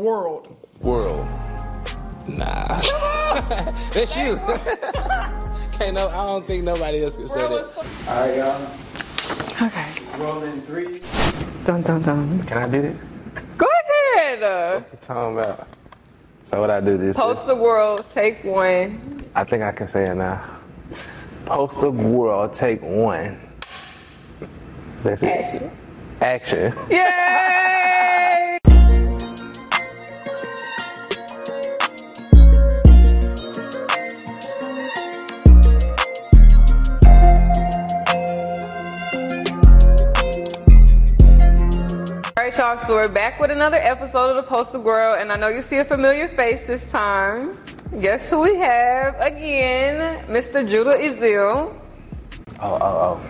world. World. Nah. That's you. Can't no, I don't think nobody else can say World that. All right, y'all. Okay. Rolling three. Dun dun dun. Can I do it? Go ahead. What you talking about? So what I do this? post the world. Take one. I think I can say it now. Post the world, take one. That's it. Action. Action. Yay! Y'all. So we're back with another episode of the Postal Girl, and I know you see a familiar face this time. Guess who we have again? Mr. JuDa Ezell. Oh, oh, oh.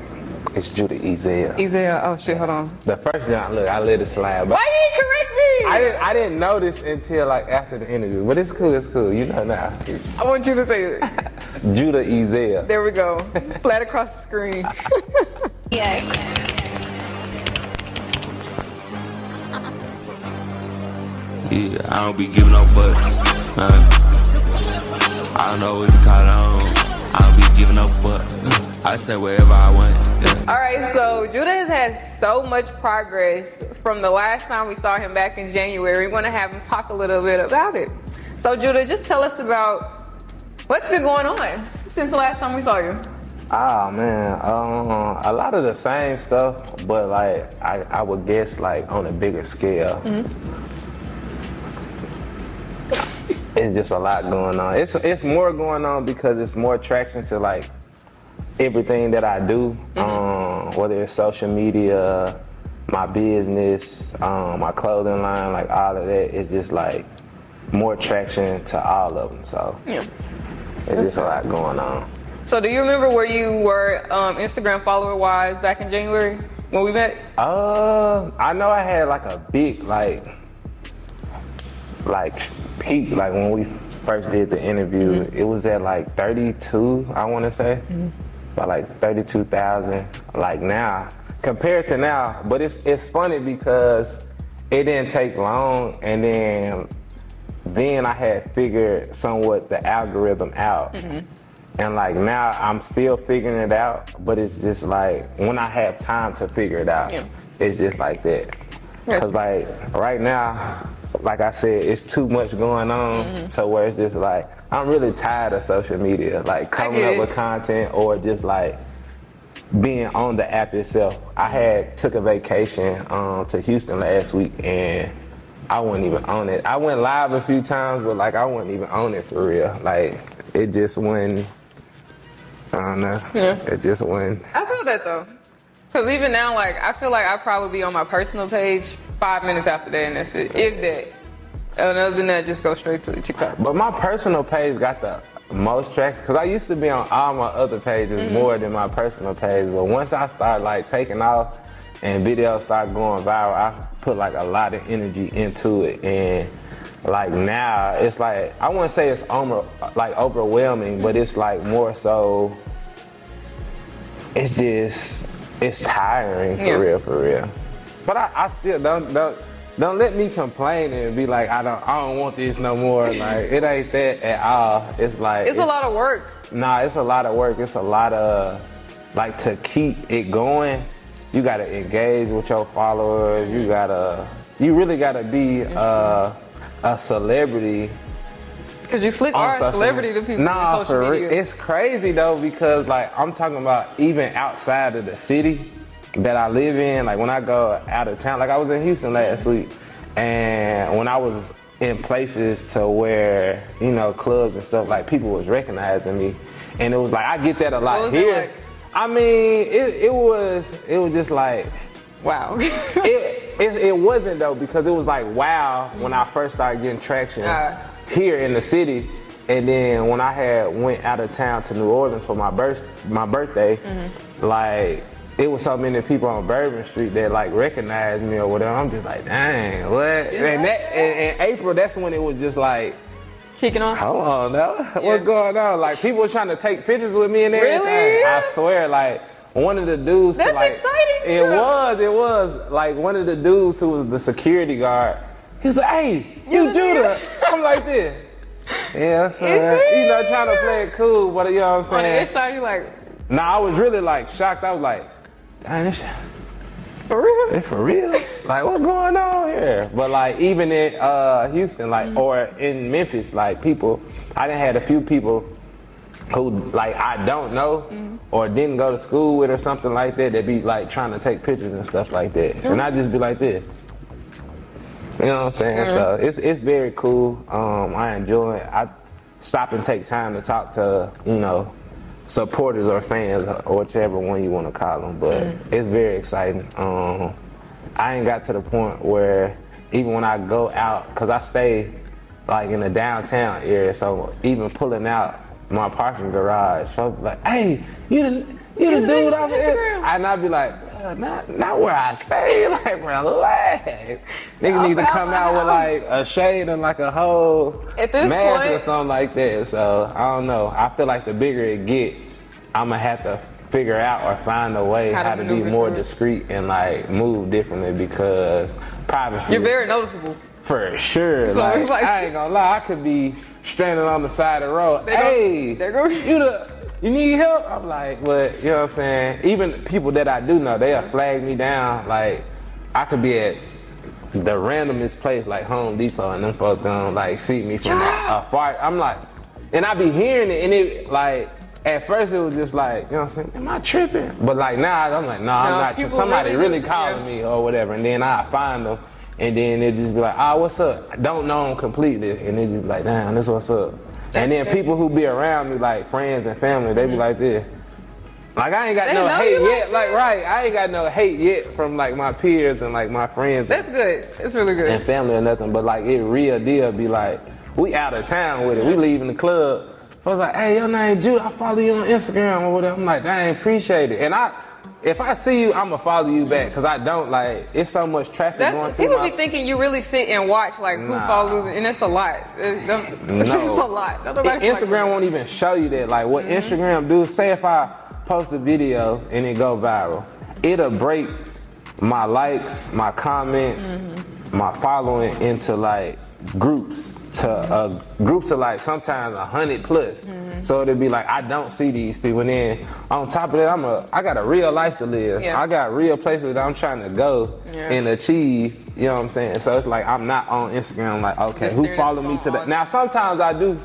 It's JuDa Ezell. Ezell. Oh shit! Hold on. The first time, look, I let it slide. But Why you didn't correct me? I didn't, I didn't notice until like after the interview. But it's cool, it's cool. You know now. I want you to say it. JuDa Ezell. There we go. Flat across the screen. Yeah, I don't be giving no fucks. Uh, I don't know what to call it on. I don't be giving no fuck. I say wherever I want. Yeah. All right, so JuDa has had so much progress from the last time we saw him back in January. We're going to have him talk a little bit about it. So, JuDa, just tell us about what's been going on since the last time we saw you. Oh man, um, a lot of the same stuff, but like I, I would guess like on a bigger scale. It's just a lot going on. It's it's more going on because it's more attraction to like everything that I do, um, whether it's social media, my business, um, my clothing line, like all of that. It's just like more attraction to all of them. So Yeah. it's just a lot going on. So, do you remember where you were um, Instagram follower wise back in January when we met? Uh, I know I had like a big like like peak like when we first did the interview. Mm-hmm. It was at like 32, I want to say, mm-hmm. by like 32,000. Like now, compared to now, but it's it's funny because it didn't take long, and then then I had figured somewhat the algorithm out. Mm-hmm. And like now I'm still figuring it out, but it's just like when I have time to figure it out, Yeah. it's just like that. Cause like right now, like I said, it's too much going on Mm-hmm. to where it's just like I'm really tired of social media, like coming up with content or just like being on the app itself. I had took a vacation um, to Houston last week and I wasn't even on it. I went live a few times, but like I wasn't even on it for real. Like it just went. I don't know. Yeah. It just went. I feel that though. Because even now, like, I feel like I'd probably be on my personal page five minutes after that, and that's it. If that. And other than that, just go straight to the TikTok. But my personal page got the most tracks because I used to be on all my other pages mm-hmm. more than my personal page. But once I started like taking off and videos start going viral, I put like a lot of energy into it. And like now, it's like I wouldn't say it's over, like overwhelming, but it's like more so. It's just it's tiring for Yeah. real, for real. But I, I still don't don't don't let me complain and be like I don't I don't want this no more. Like it ain't that at all. It's like It's a lot of work. Nah, it's a lot of work. It's a lot of like to keep it going. You gotta engage with your followers. You gotta you really gotta be uh, a celebrity Because you slick are a celebrity to people Nah, on social for real. It's crazy though because like I'm talking about even outside of the city that I live in. Like when I go out of town, like I was in Houston last week, and when I was in places to where you know clubs and stuff, like people was recognizing me, and it was like I get that a lot What was it here. like? I mean, it, it was it was just like wow. it, it, it wasn't though because it was like wow when I first started getting traction Ah. here in the city, and then when I had went out of town to New Orleans for my birth my birthday, like it was so many people on Bourbon Street that like recognized me or whatever. I'm just like, dang, what? And that in, in April, that's when it was just like. Kicking off. Hold on now. Yeah. What's going on? Like people were trying to take pictures with me and everything. Really? I swear, like one of the dudes to That's like exciting, It was, it was like one of the dudes who was the security guard He's like, hey, you JuDa. I'm like this. Yeah, so, he? you know, trying to play it cool, but you know what I'm On the saying? inside, you like, Nah, I was really like shocked. I was like, dang, this shit, for real? it for real? like, what's going on here? But like, even in uh, Houston, like, or in Memphis, like, people, I done had a few people who, like, I don't know or didn't go to school with or something like that, that be like trying to take pictures and stuff like that. And I just be like this. You know what I'm saying? So it's it's very cool. Um, I enjoy it. I stop and take time to talk to you know supporters or fans or whichever one you want to call them. But it's very exciting. Um, I ain't got to the point where even when I go out, cause I stay like in the downtown area, so even pulling out my parking garage, folks be like, "Hey, you the you the dude on here?" And I'd be like, uh, "Not not where I stay. Like relax." Nigga need to come out with like a shade and like a whole At this mask or something like that. So I don't know. I feel like the bigger it get, I'ma have to figure out or find a way How how, to be more discreet and like move differently because privacy You're very noticeable. for sure. So like, it's like- I ain't gonna lie, I could be stranded on the side of the road. Hey, go- you the you need help? I'm like, but you know what I'm saying? Even people that I do know, they'll flag me down. Like I could be at the randomest place like Home Depot and them folks gonna like see me from a, a far I'm like and I be hearing it and it like at first it was just like, you know what I'm saying, am I tripping? But like now I'm like, no, I'm not tripping. Somebody really really calling yeah. me or whatever. And then I find them and then it just be like, ah, what's up? I don't know them completely. And it just be like, damn, this what's up. And then people who be around me, like friends and family, they be mm-hmm. like this. Like I ain't got They no hate like yet. Like right, I ain't got no hate yet from like my peers and like my friends That's good. It's really good. and family or nothing. But like it real deal be like, we out of town with it. We leaving the club. I was like, hey, your name Jude. I follow you on Instagram or whatever. I'm like, dang, appreciate it. And I, if I see you, I'ma follow you back because I don't like. It's so much traffic going That's through. people my- be thinking you really sit and watch like who Nah. follows, and it's a lot. It's No. just a lot. Don't nobody I- like Instagram won't even show you that. Like what mm-hmm. Instagram do, say if I post a video and it go viral, it'll break my likes, my comments, mm-hmm. my following into like groups to uh, groups of like sometimes a hundred plus. So it'd be like I don't see these people. And then on top of that, I'm a I got a real life to live. Yeah. I got real places that I'm trying to go Yeah. and achieve. You know what I'm saying? So it's like I'm not on Instagram. Like okay, Just who follow me to that? Now sometimes I do,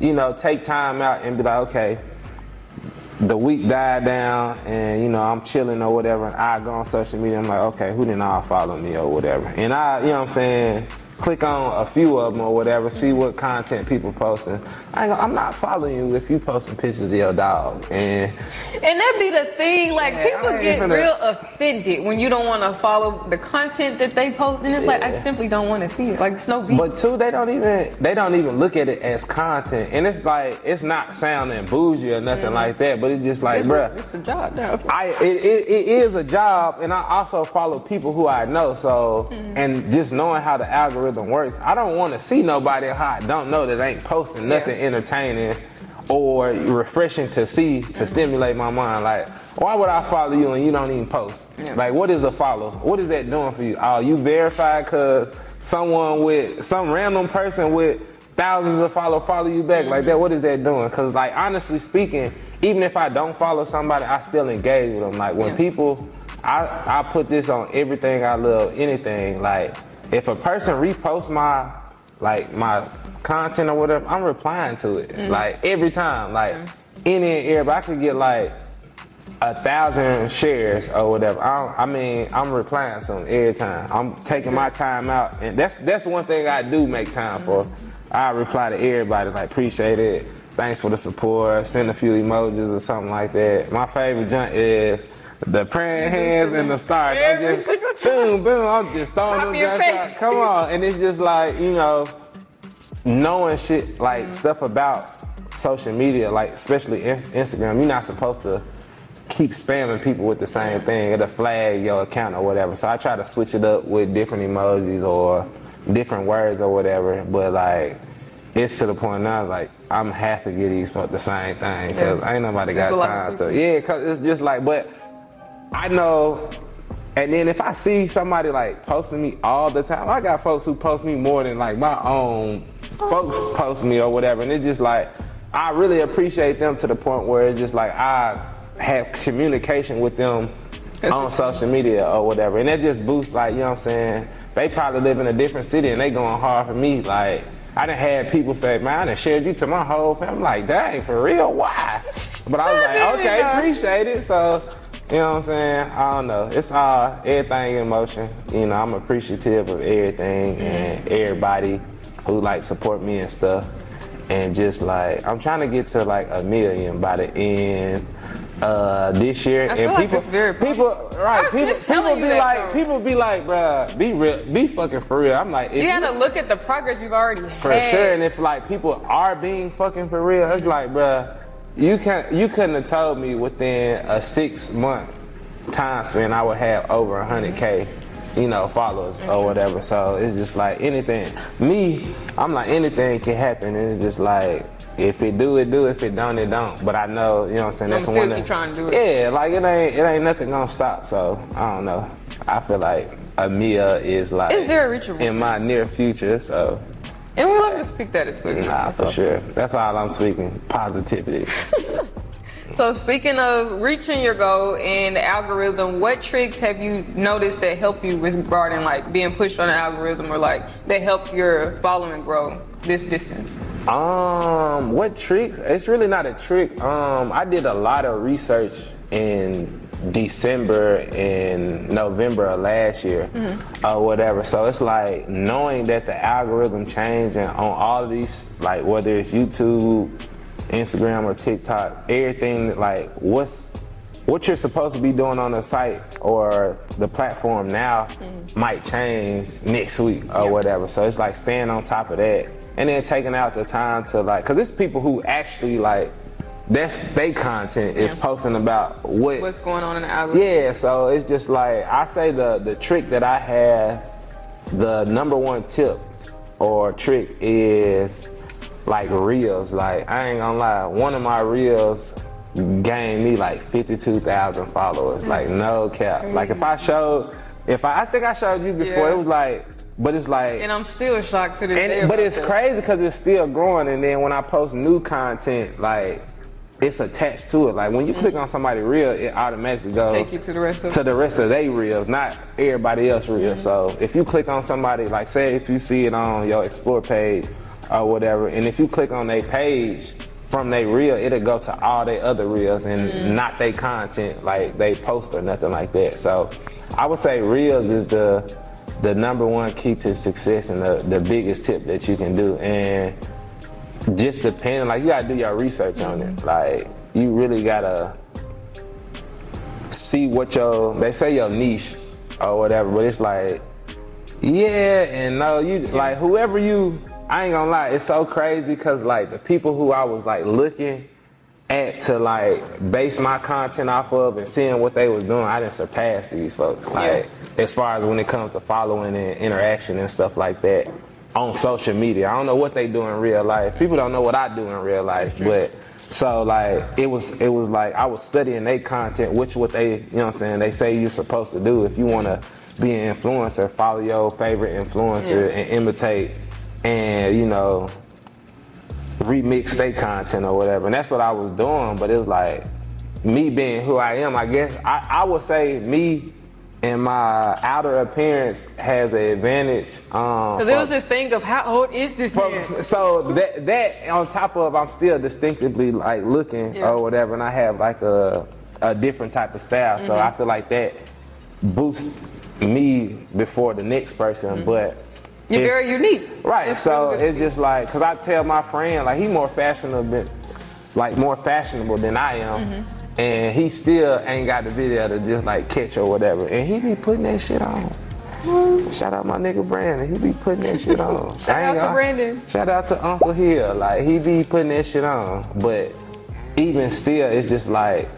you know, take time out and be like, okay, the week died down and you know I'm chilling or whatever, and I go on social media. I'm like, okay, who didn't all follow me or whatever, and I, you know what I'm saying. Click on a few of them or whatever, see what content people posting. I gonna, I'm not following you if you posting pictures of your dog. And And that be the thing, like Yeah, people get finna- real offended when you don't want to follow the content that they post, and it's like I simply don't want to see it. Like it's no beat. But two, they don't even they don't even look at it as content, and it's like it's not sounding bougie or nothing mm-hmm. like that. But it's just like, it's, bruh, it's a job. now. I it, it, it is a job, and I also follow people who I know. So, mm-hmm. and just knowing how the algorithm works, I don't want to see nobody how I don't know that ain't posting nothing entertaining or refreshing to see to stimulate my mind. Like, why would I follow you and you don't even post? Yeah. Like, what is a follow? What is that doing for you? Are you verified because someone with some random person with thousands of follow follow you back like mm-hmm. that? What is that doing? Because like honestly speaking, even if I don't follow somebody, I still engage with them. Like when Yeah. people, I I put this on everything I love, anything. Like if a person reposts my like my content or whatever, I'm replying to it. Mm. Like every time, like any and everybody, I could get like a thousand shares or whatever. I, don't, I mean, I'm replying to them every time. I'm taking my time out, and that's that's one thing I do make time for. I reply to everybody like appreciate it, thanks for the support, send a few emojis or something like that. My favorite junk is the praying hands and the stars. I'm just boom, boom. I'm just throwing them and junk paste. out. Come on, and it's just like you know knowing shit like Mm-hmm. stuff about social media, like especially in- Instagram, you're not supposed to keep spamming people with the same thing. It'll flag your account or whatever. So I try to switch it up with different emojis or different words or whatever. But like, it's to the point now, like I'm have to get these for the same thing because Yeah. ain't nobody got time to. Yeah, cause it's just like, but I know And then if I see somebody like posting me all the time, I got folks who post me more than like my own folks post me or whatever. And it's just like, I really appreciate them to the point where it's just like I have communication with them That's on social media or whatever. And that just boosts like, you know what I'm saying? They probably live in a different city and they going hard for me. Like, I done had people say, man, I done shared you to my whole family. I'm like, dang, for real? Why? But I was like, okay, appreciate it. So, you know what I'm saying? I don't know. It's all everything in motion. You know, I'm appreciative of everything and everybody who like support me and stuff. And just like I'm trying to get to like a million by the end uh this year. I and feel like people people right, people people be like though. people be like, bruh, be real be fucking for real. I'm like You gotta look at the progress you've already made. for had. sure. And if like people are being fucking for real, it's like, bruh, you can you couldn't have told me within a six month time span I would have over hundred k, you know, followers or whatever. So it's just like anything. Me, I'm like anything can happen, and it's just like. If it do, it do. If it don't, it don't. But I know, you know what I'm saying. I'ma still one. trying to do it. Yeah, like it ain't it ain't nothing gonna stop. So I don't know. I feel like Amia is like It's very reachable. in my near future. So And we love to speak that into existence. Nah, for also. sure. That's all I'm speaking. Positivity. So speaking of reaching your goal and the algorithm, what tricks have you noticed that help you with regarding like being pushed on the algorithm or like that help your following grow this distance? Um, what tricks? It's really not a trick. Um, I did a lot of research in December and November of last year, mm-hmm. or whatever. So it's like knowing that the algorithm changing on all of these, like whether it's YouTube, Instagram, or TikTok, everything like what's what you're supposed to be doing on the site or the platform now mm-hmm. might change next week or Yeah. whatever. So it's like staying on top of that and then taking out the time to like, cause it's people who actually like, that's they content is Yeah. posting about what What's going on in the algorithm? yeah, so it's just like I say the the trick that I have, the number one tip or trick is like reels. Like I ain't gonna lie, one of my reels gained me like fifty two thousand followers. Like no cap. Like if I showed, if I I think I showed you before, Yeah. it was like, but it's like. And I'm still shocked to this day. And, but it's that. crazy because it's still growing. And then when I post new content, like it's attached to it. Like when you click mm-hmm. on somebody reel, it automatically goes Take you to the rest of to the rest of their reels, not everybody else reels. Mm-hmm. So if you click on somebody, like say if you see it on your explore page or whatever, and if you click on their page from their reel, it'll go to all their other reels and mm. not their content, like they post or nothing like that. So I would say reels is the the number one key to success and the, the biggest tip that you can do. And just depending, like you gotta do your research on it. Like you really gotta see what your they say your niche or whatever, but it's like yeah and no, you like whoever you. I ain't gonna lie, it's so crazy because like the people who I was like looking at to like base my content off of and seeing what they was doing, I didn't surpass these folks. Like as far as when it comes to following and interaction and stuff like that on social media. I don't know what they do in real life. People don't know what I do in real life, but so like it was it was like I was studying their content, which what they you know what I'm saying, they say you're supposed to do if you wanna be an influencer, follow your favorite influencer Yeah. and imitate and you know remix their content or whatever. And that's what I was doing, but it was like me being who I am, I guess I, I would say me and my outer appearance has an advantage. Um, Because there for- was this thing of how old is this for- man? so that that on top of I'm still distinctively like looking Yeah. or whatever, and I have like a a different type of style. So Mm-hmm. I feel like that boosts me before the next person. But Mm-hmm. You're very unique. Right. That's so really it's just like, cause I tell my friend like he more fashionable, than, like more fashionable than I am, Mm-hmm. And he still ain't got the video to just like catch or whatever, and he be putting that shit on. Shout out my nigga Brandon, he be putting that shit on. Shout out to gonna- Brandon. Shout out to Uncle Hill, like he be putting that shit on, but even still, it's just like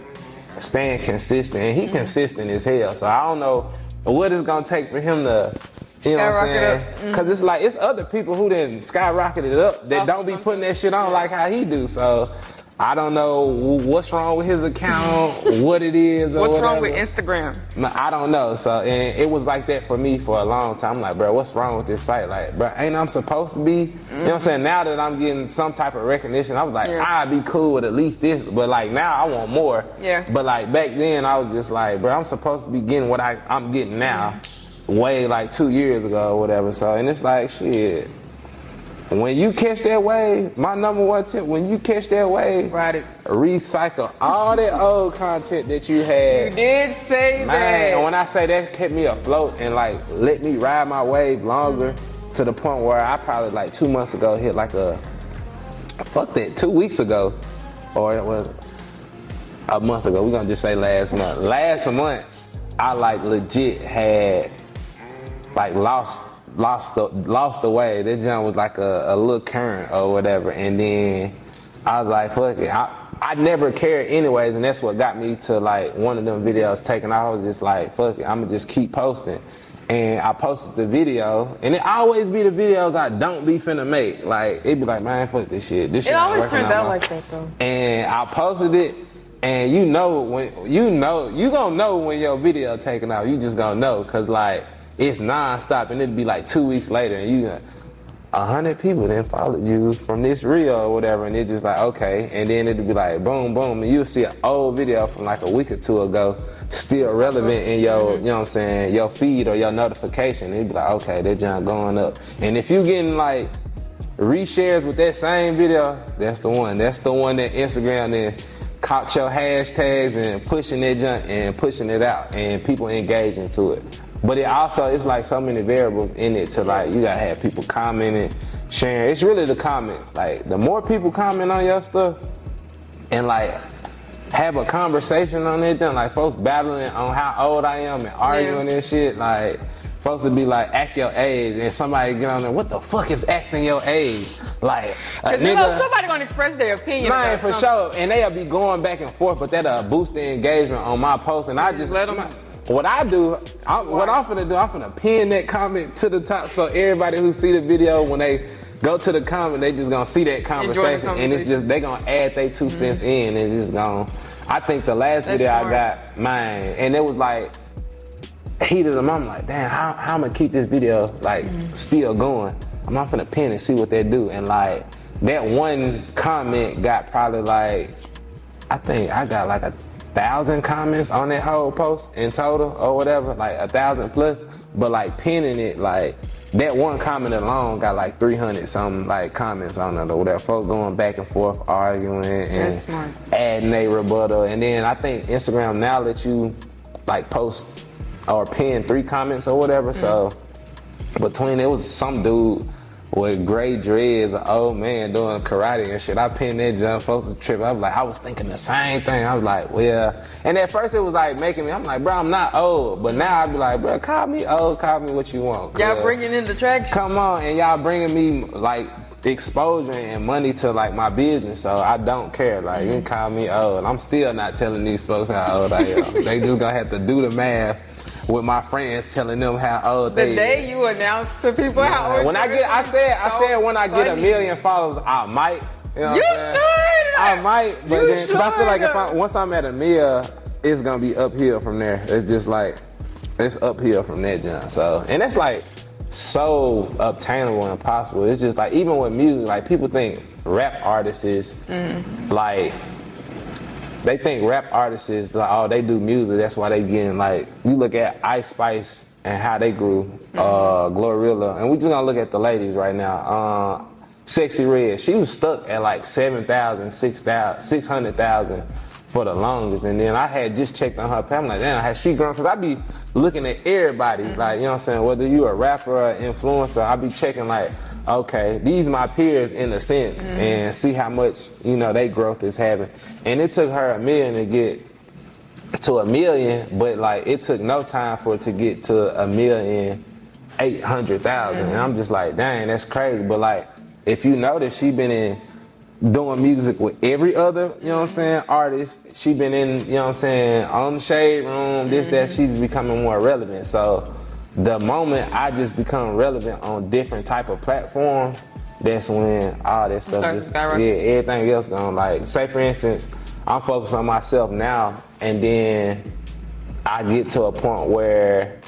staying consistent, and he Mm-hmm. consistent as hell. So I don't know what it's gonna take for him to. You know what I'm saying? up. Mm-hmm. Because it's like it's other people who didn't skyrocket it up that Off don't be putting that shit on like how he do. So I don't know what's wrong with his account, what it is, or What's wrong with. Instagram? No, I don't know. So, and it was like that for me for a long time. I'm like, bro, what's wrong with this site? Like, bro, ain't I'm supposed to be? You know what I'm saying? Now that I'm getting some type of recognition, I was like, Yeah. I'd be cool with at least this. But like now, I want more. Yeah. But like back then, I was just like, bro, I'm supposed to be getting what I, I'm getting now, way like two years ago or whatever. So, and it's like, shit. When you catch that wave, my number one tip, when you catch that wave, recycle all that old content that you had. You did say Man, that. and when I say that kept me afloat and like let me ride my wave longer mm-hmm. to the point where I probably like two months ago hit like a fuck that two weeks ago or it was a month ago. We're gonna just say last month. Last month I like legit had like lost lost the lost the way. That jump was like a, a little current or whatever. And then I was like, fuck it. I, I never cared anyways, and that's what got me to like one of them videos taken. I was just like, fuck it, I'ma just keep posting. And I posted the video, and it always be the videos I don't be finna make. Like it be like, man, fuck this shit. This shit It always turns out like that though. and I posted it, and you know when you know you gonna know when your video taken out. You just gonna know because like it's nonstop, and it'd be like two weeks later, and you got a hundred people then followed you from this reel or whatever, and it just like okay, and then it'd be like boom, boom, and you'll see an old video from like a week or two ago, still relevant in your mm-hmm. you know what I'm saying your feed or your notification. It'd be like okay, that junk going up, and if you getting like reshares with that same video, that's the one. That's the one that Instagram then caught your hashtags and pushing that junk and pushing it out and people engaging to it. But it also it's like so many variables in it to like you gotta have people commenting, sharing. It's really the comments. Like the more people comment on your stuff and like have a conversation on it, junk, like folks battling on how old I am and arguing Yeah. and shit, like Supposed to be like act your age, and somebody get on there. What the fuck is acting your age? Like a Cause you know somebody gonna express their opinion. Man, about for something. sure. And they'll be going back and forth, but that'll boost the engagement on my post. And I just let 'em- What I do, I, what I'm finna do, I'm finna pin that comment to the top so everybody who see the video when they go to the comment, they just gonna see that conversation, and it's just they gonna add their 2 mm-hmm. cents in, and just gonna. I think the last That's video smart. I got, mine, and it was like heated them. I'm like, damn, how, how I'm gonna keep this video like mm-hmm. still going? I'm not gonna pin and see what they do. And like that one comment got probably like, I think I got like a thousand comments on that whole post in total or whatever, like a thousand plus. But like pinning it, like that one comment alone got like 300 something like comments on it or whatever. Folks going back and forth arguing and adding a rebuttal. And then I think Instagram now let you like post or pin three comments or whatever. So mm-hmm. between it was some dude with gray dreads, an old man doing karate and shit. I pinned that jump, folks tripping. I was like, I was thinking the same thing. I was like, well, and at first it was like making me. I'm like, bro, I'm not old, but now I'd be like, bro, call me old, call me what you want. Y'all bringing in the traction. come on and y'all bringing me like exposure and money to like my business so i don't care like you can call me old i'm still not telling these folks how old i am they just gonna have to do the math with my friends telling them how old The they The day is. you announce to people how old when i get i said i said when i get a million followers i might you know You should. i might but You then 'cause i feel like if i once i'm at a mil it's gonna be uphill from there it's just like it's uphill from that jump. So, and it's like so obtainable and possible. It's just like even with music, like people think rap artists is mm-hmm. like they think rap artists is like oh they do music. That's why they getting like you look at Ice Spice and how they grew, uh, GloRilla, and we just gonna look at the ladies right now. Uh, Sexyy Red, she was stuck at like 7,000, 6,000, 600,000 for the longest. And then I had just checked on her. I'm like, damn, has she grown? Because I be looking at everybody, like, you know what I'm saying? Whether you a rapper or influencer, I be checking like, okay, these my peers in a sense mm-hmm. and see how much, you know, they growth is having. And it took her a million to get to a million, but like it took no time for it to get to a million eight hundred thousand. And mm-hmm. I'm just like, dang, that's crazy. But like, if you notice, she been in doing music with every other, you know what I'm mm-hmm. saying, artist. She been in, you know what I'm saying, on the shade room, this, that, she's becoming more relevant. So the moment I just become relevant on different type of platforms, that's when all that stuff Starts just yeah, everything else gonna like say for instance, I'm focused on myself now and then I get to a point where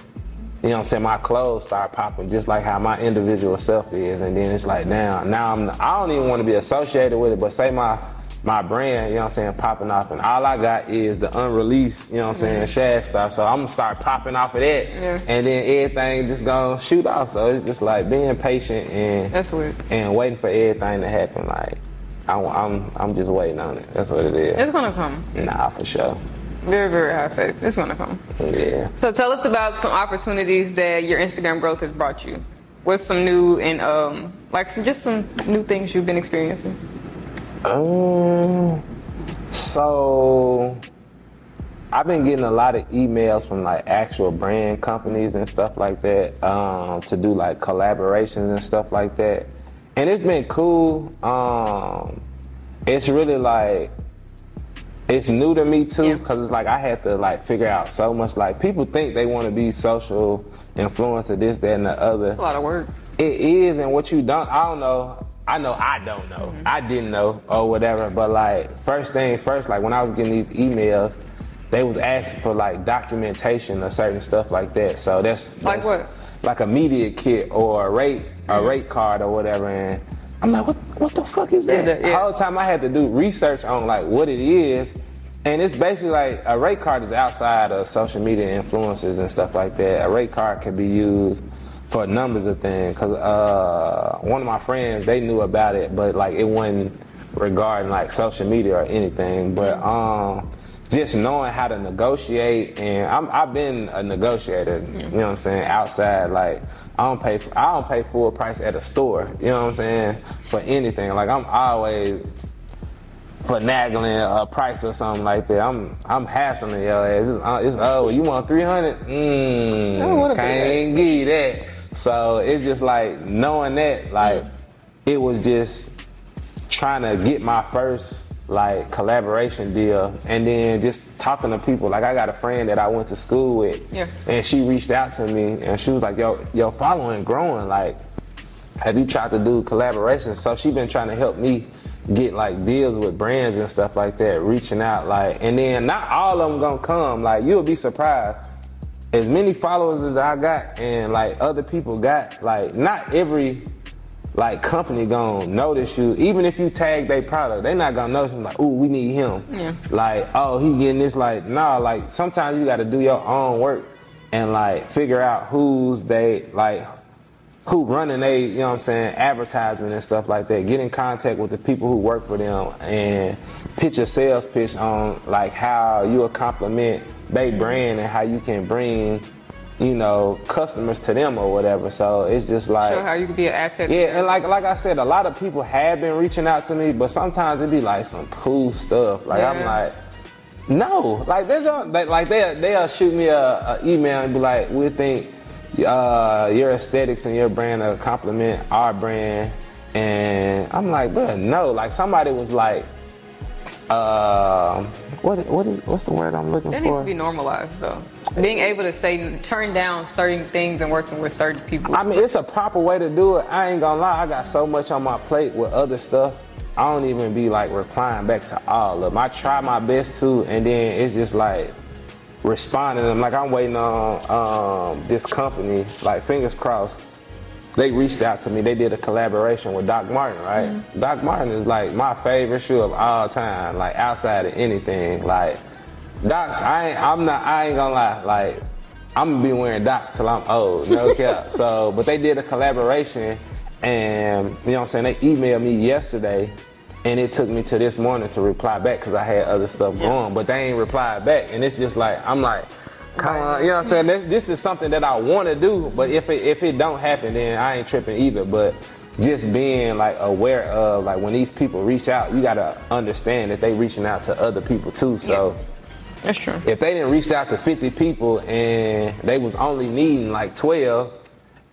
you know what I'm saying, my clothes start popping just like how my individual self is and then it's like now now I'm I don't even want to be associated with it, but say my my brand, you know what I'm saying, popping off and all I got is the unreleased, you know what I'm saying, shag stuff. So I'm gonna start popping off of that Yeah. and then everything just gonna shoot off. So it's just like being patient and That's weird. and waiting for everything to happen. Like I'm, I'm, I'm just waiting on it. That's what it is. It's gonna come. Nah, for sure. Very, very high faith. It's gonna come. Yeah. So tell us about some opportunities that your Instagram growth has brought you. What's some new and um like some, just some new things you've been experiencing? Um. So I've been getting a lot of emails from like actual brand companies and stuff like that um, to do like collaborations and stuff like that, and it's been cool. Um, it's really like it's new to me too Yeah. because it's like I had to like figure out so much. Like people think they want to be social influencer, this, that, and the other. It's a lot of work. It is, and what you don't, I don't know. I know I don't know. I didn't know or whatever. But like first thing first, like when I was getting these emails, they was asking for like documentation or certain stuff like that. So that's, Like what? Like a media kit or a rate a rate card or whatever. And I'm like, what what the fuck is that? that- yeah. The whole time I had to do research on like what it is. And it's basically like a rate card is outside of social media influences and stuff like that. A rate card can be used for numbers of things. Cause uh, one of my friends they knew about it, but like it wasn't regarding like social media or anything. But um, just knowing how to negotiate, and I'm, I've been a negotiator. You know what I'm saying? Outside, like I don't pay. I don't pay full price at a store. You know what I'm saying? For anything, like I'm always finagling a price or something like that. I'm I'm hassling your ass. It's, uh, it's oh, you want three hundred? don't wanna Mmm, pay can't give you that. So it's just like knowing that, like it was just trying to get my first like collaboration deal, and then just talking to people. Like I got a friend that I went to school with, Yeah. and she reached out to me, and she was like, "Yo, yo, following growing, like." have you tried to do collaborations? So she been trying to help me get like deals with brands and stuff like that, reaching out like, and then not all of them gonna come. Like you'll be surprised. As many followers as I got and like other people got, like not every like company gonna notice you. Even if you tag their product, they not gonna notice you. Like, ooh, we need him. Yeah. Like, oh, he getting this. Like, nah. Like sometimes you got to do your own work and like figure out who's they like who running they, you know what I'm saying, advertisement and stuff like that. Get in contact with the people who work for them and pitch a sales pitch on like how you will compliment they brand and how you can bring, you know, customers to them or whatever. So it's just like Show how you could be an asset. yeah, and like like I said, a lot of people have been reaching out to me, but sometimes it be like some cool stuff. Like I'm like, no, like they don't they, like they they'll shoot me a, a email and be like, we think uh, your aesthetics and your brand will compliment our brand, and I'm like, but no. Like somebody was like, uh, what what is what's the word I'm looking for? That needs to be normalized though. Being able to say turn down certain things and working with certain people. I mean, it's a proper way to do it. I ain't gonna lie, I got so much on my plate with other stuff. I don't even be like replying back to all of them. I try my best to, and then it's just like responding them. Like I'm waiting on um, this company, like fingers crossed. They reached out to me. They did a collaboration with Doc Martin, right? Mm-hmm. Doc Martin is like my favorite shoe of all time. Like outside of anything, like Docs. I ain't, I'm not. I ain't gonna lie. Like I'm gonna be wearing Docs till I'm old. No cap. so, but they did a collaboration, and you know what I'm saying. They emailed me yesterday, and it took me to this morning to reply back because I had other stuff going. But they ain't replied back, and it's just like I'm like. Come on, you know what I'm saying? This, this is something that I want to do, but if it if it don't happen, then I ain't tripping either. But just being like aware of like when these people reach out, you gotta understand that they reaching out to other people too. So That's true. if they didn't reach out to 50 people and they was only needing like 12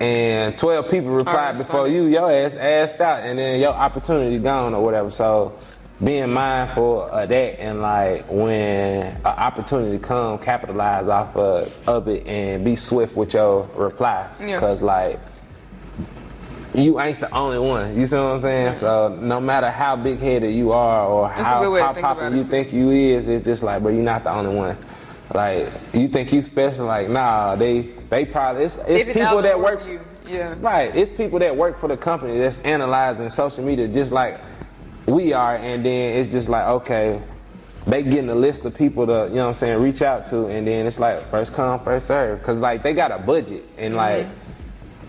and 12 people replied before you your ass asked out and then your opportunity gone or whatever so being mindful of that and like when an opportunity come capitalize off of, of it and be swift with your replies Yeah. because like you ain't the only one. You see what I'm saying? So no matter how big headed you are or how, how popular you think you is, it's just like, but you're not the only one. Like you think you special? Like nah, they they probably it's, it's people that work. you, yeah. Right, it's people that work for the company that's analyzing social media just like we are, and then it's just like okay, they getting a list of people to you know what I'm saying reach out to, and then it's like first come first serve, cause like they got a budget and mm-hmm. like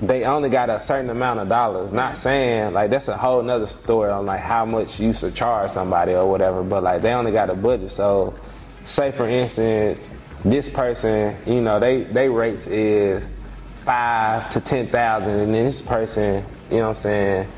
they only got a certain amount of dollars. Not saying like that's a whole nother story on like how much you should charge somebody or whatever, but like they only got a budget. So say for instance, this person, you know, they they rates is five to ten thousand and then this person, you know what I'm saying,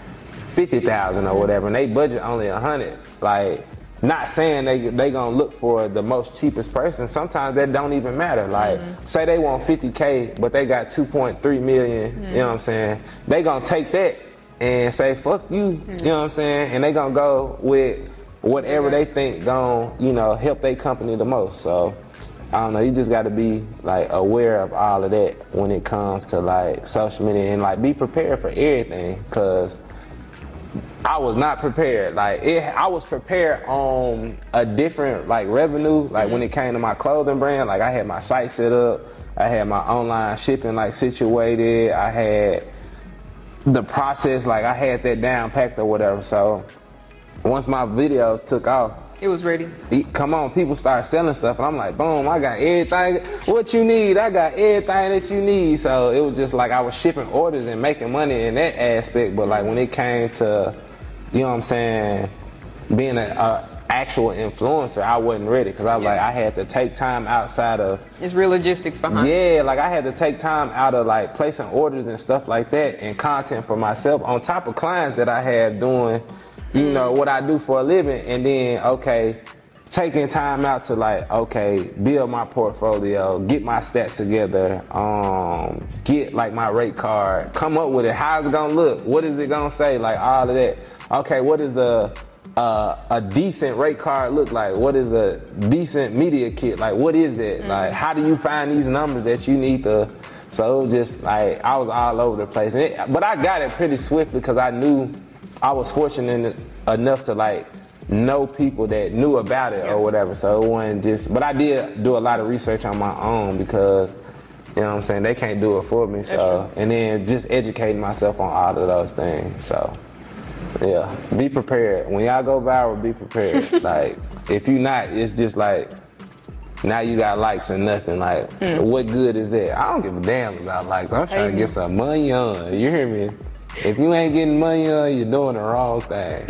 fifty thousand or whatever, and they budget only a hundred. Like not saying they they gonna look for the most cheapest person. Sometimes that don't even matter. Like mm-hmm. say they want 50k, but they got 2.3 million. You know what I'm mm-hmm. saying? They gonna take that and say fuck you. You mm-hmm. know what I'm saying? And they gonna go with whatever they think gonna you know help their company the most. So. I don't know. You just got to be like aware of all of that when it comes to like social media and like be prepared for everything. Cause I was not prepared. Like it, I was prepared on a different like revenue. Like when mm-hmm. it came to my clothing brand, like I had my site set up, I had my online shipping like situated, I had the process like I had that down packed or whatever. So once my videos took off, It was ready. come on, people start selling stuff, and I'm like, boom, I got everything. What you need, I got everything that you need. So it was just like I was shipping orders and making money in that aspect. But like when it came to, you know what I'm saying, being an actual influencer, I wasn't ready because I was Yeah. like, I had to take time outside of It's real logistics behind. yeah, like I had to take time out of like placing orders and stuff like that and content for myself on top of clients that I had doing, you know, what I do for a living. And then, okay, taking time out to like, okay, build my portfolio, get my stats together, um, get like my rate card, come up with it. How's it gonna look? What is it gonna say? Like all of that. Okay, what is a uh, a decent rate card look like? What is a decent media kit? Like, what is that? Like, how do you find these numbers that you need to? So it was just like I was all over the place, and it, but I got it pretty swift because I knew I was fortunate enough to like know people that knew about it Yeah. or whatever. So it wasn't just, but I did do a lot of research on my own because. You know what I'm saying? They can't do it for me. So, and then just educating myself on all of those things. So, yeah, be prepared. When y'all go viral, be prepared. like, if you not, it's just like now you got likes and nothing. Like, what good is that? I don't give a damn about likes. I'm trying to get some money on. You hear me? If you ain't getting money on, you're doing the wrong thing.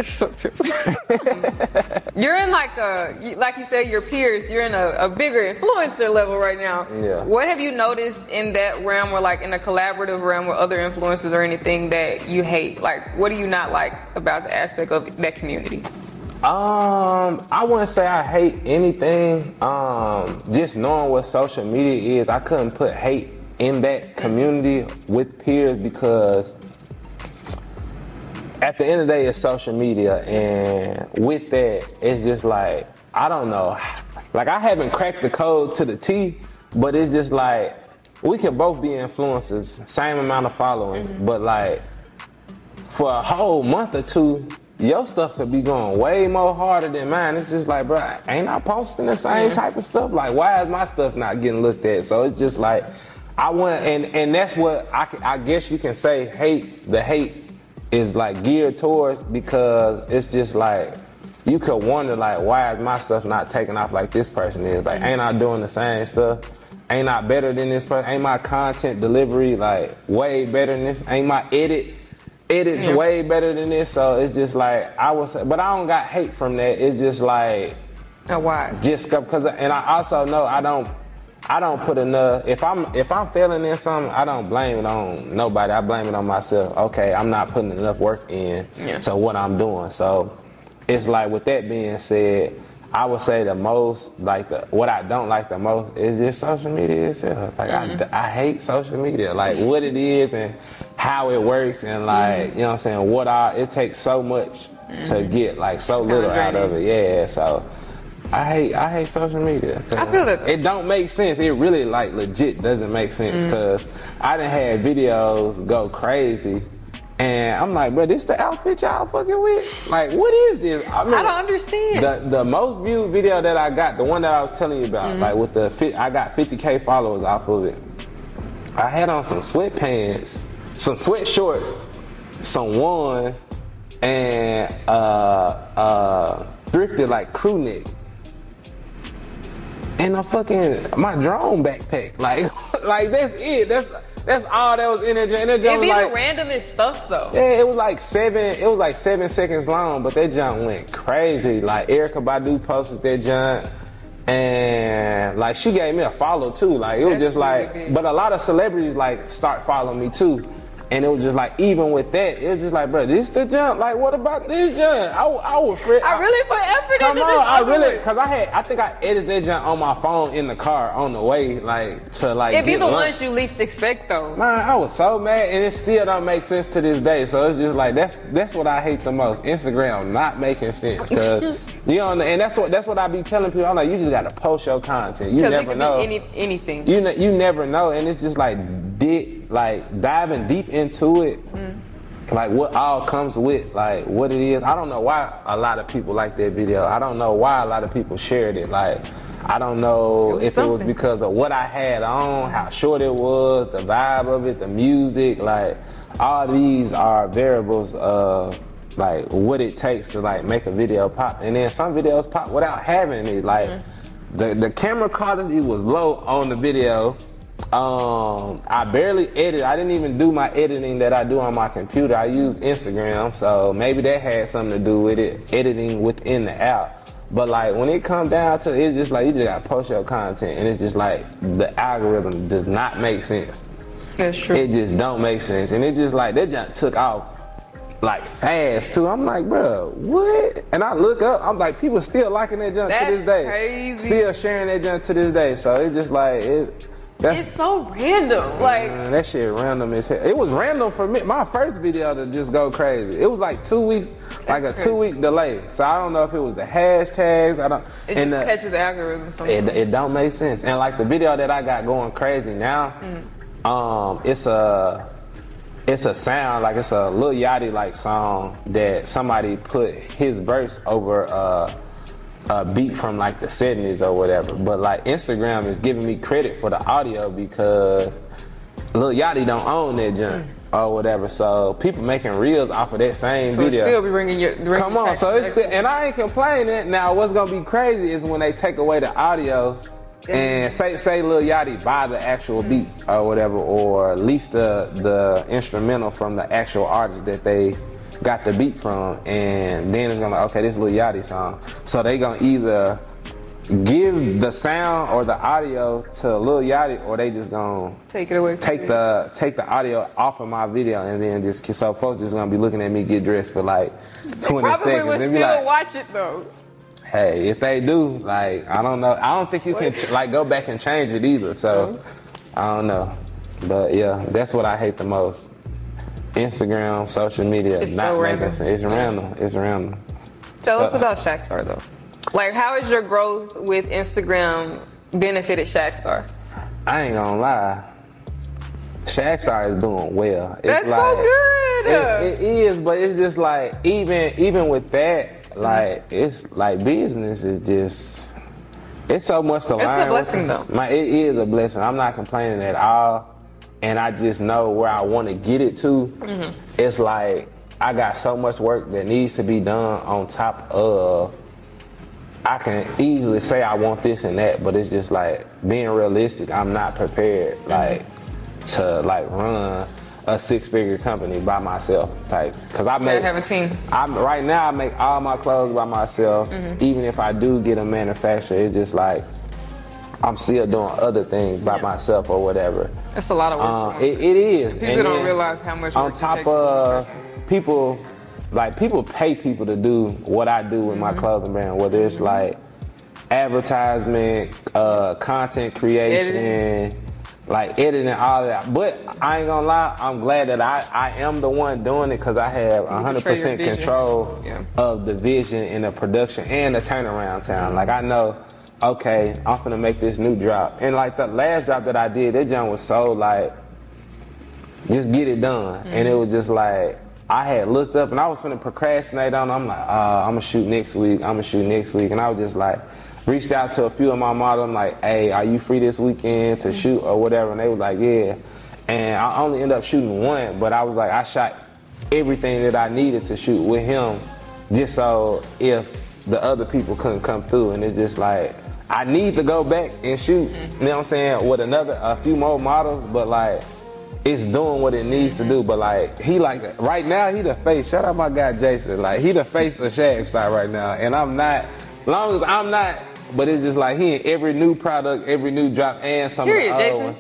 You're in like a, like you said, your peers. You're in a, a bigger influencer level right now. Yeah. What have you noticed in that realm, or like in a collaborative realm with other influencers, or anything that you hate? Like, what do you not like about the aspect of that community? Um, I wouldn't say I hate anything. Um, just knowing what social media is, I couldn't put hate in that community with peers because at the end of the day, it's social media, and with that, it's just like I don't know. Like I haven't cracked the code to the T, but it's just like we can both be influencers, same amount of following, mm-hmm. but like for a whole month or two, your stuff could be going way more harder than mine. It's just like, bro, ain't I posting the same type of stuff? Like, why is my stuff not getting looked at? So it's just like, I want, and and that's what I, I guess you can say. Hate the hate is like geared towards because it's just like you could wonder like, why is my stuff not taking off like this person is? Like, ain't I doing the same stuff? Ain't I better than this person? Ain't my content delivery like way better than this? Ain't my edit edits Yeah. way better than this? So it's just like I was, but I don't got hate from that. It's just like wise. just because, and I also know I don't. I don't put enough. If I'm if I'm failing in something, I don't blame it on nobody. I blame it on myself. Okay, I'm not putting enough work in Yeah. to what I'm doing. So it's like with that being said, I would say the most like the what I don't like the most is just social media itself. Like I, mm-hmm. I hate social media. Like what it is and how it works and like mm-hmm. you know what I'm saying. What I it takes so much to mm-hmm. get like so little out of it. Yeah, so. I hate I hate social media. I feel that. It don't make sense. It really like legit doesn't make sense Mm. because I done had videos go crazy, And I'm like, bro, this the outfit y'all fucking with? Like, what is this? I, I don't understand. The the most viewed video that I got, the one that I was telling you about, Mm-hmm. like with the fit, I got 50k followers off of it. I had on some sweatpants, some sweat shorts, some ones, and uh uh thrifted like crew neck. And a fucking my drone backpack. Like like that's it. That's that's all that was in it. And It junk be was the like, randomest stuff though. yeah, it was like seven. It was like seven seconds long, but that junk went crazy. Like Erykah Badu posted that junk, and like she gave me a follow too. Like it was That's just like, really big. but a lot of celebrities like start following me too. And it was just like, even with that, it was just like, bro, this the jump. Like, what about this jump? I, I was fret. I really put effort Come into on, this. I really, cause I had, I think I edited that jump on my phone in the car on the way, like to like. It be the lunch. ones you least expect though. Man, I was so mad, and it still don't make sense to this day. So it's just like that's that's what I hate the most. Instagram not making sense, cause you know, and that's what that's what I be telling people. I'm like, you just gotta post your content. You never know. any, anything. you ne- you never know, and it's just like dig, like diving deep into it. Mm. Like what all comes with like what it is. I don't know why a lot of people like that video. I don't know why a lot of people shared it. Like I don't know was if it was because of what I had on, how short it was, the vibe of it, the music. Like all these are variables of like what it takes to like make a video pop. And then some videos pop without having it. Like mm. the the camera quality was low on the video. Um, I barely edit. I didn't even do my editing that I do on my computer. I use Instagram, so maybe that had something to do with it, editing within the app. But like when it comes down to it, it's just like you just gotta post your content, and it's just like the algorithm does not make sense. That's true. It just don't make sense, and it just like that just took off like fast too. I'm like, bro, what? And I look up, I'm like, people still liking that junk to this That's day, crazy. still sharing that junk to this day. So it's just like it. That's, it's so random. Like Man, that shit random as hell. It was random for me. My first video to just go crazy. It was like two weeks, like a That's two week delay. So I don't know if it was the hashtags. I don't. it and just the- catches the algorithm sometimes. it, it don't make sense. And like the video that I got going crazy now, um, it's a it's a sound like it's a Lil Yachty like song that somebody put his verse over uh, a beat from like the 70s or whatever. But like Instagram is giving me credit for the audio because Lil Yachty don't own that junk or whatever. So people making reels off of that same video. so video. still be bringing your bringing Come on, so it's still, and I ain't complaining. Now, what's gonna be crazy is when they take away the audio and say say Lil Yachty buy the actual mm-hmm. beat or whatever, or at least the the instrumental from the actual artist that they got the beat from, and then it's gonna okay, this Lil Yachty song. So they gonna either give the sound or the audio to Lil Yachty, or they just gonna take it away. take you. the take the audio off of my video and then just so folks just gonna be looking at me get dressed for like 20 Probably would seconds still and like, watch it though. hey, if they do, like I don't know, I don't think you can like go back and change it either. So I don't know, but yeah, that's what I hate the most. Instagram, social media, It's not so random. It's random. It's random. Tell So- us about Shackstar though. Like, how has your growth with Instagram benefited Shackstar? I ain't gonna lie. Shackstar is doing well. It's That's so good. It, it is, but it's just like even even with that, Mm-hmm. like it's like business is just it's so much to It's a blessing, though. My, it is a blessing. I'm not complaining at all, and I just know where I want to get it to. Mm-hmm. It's like I got so much work that needs to be done on top of. I can easily say I want this and that, but it's just like being realistic. I'm not prepared, Mm-hmm. like to like run a six-figure company by myself, type. Cause I You make gotta have a team. I'm right now. I make all my clothes by myself. Mm-hmm. Even if I do get a manufacturer, it's just like I'm still doing other things by myself or whatever. It's a lot of work. Uh, it, it is. People And don't realize how much On top of people, like people pay people to do what I do with Mm-hmm. my clothing brand, whether it's like advertisement, uh, content creation. Editing. Like editing all that, but I ain't gonna lie. I'm glad that I, I am the one doing it because I have 100 control your percent control Yeah. of the vision and the production and the turnaround time. Like I know, okay, I'm gonna make this new drop. And like the last drop that I did, that jump was so like, just get it done. And it was just like, I had looked up and I was gonna procrastinate on. it. I'm like, uh, I'm gonna shoot next week. I'm gonna shoot next week, and I was just like, reached out to a few of my models. I'm like, hey, are you free this weekend to shoot or whatever? And they was like, yeah. And I only ended up shooting one, but I was like, I shot everything that I needed to shoot with him, just so if the other people couldn't come through, and it's just like. I need to go back and shoot, you know what I'm saying, with another, a few more models, but like, it's doing what it needs to do. But like he like right now he the face. Shout out my guy Jason. Like he the face of Shag Star right now, and I'm not. Long as I'm not, but it's just like he in every new product, every new drop, and some of the Jason. one.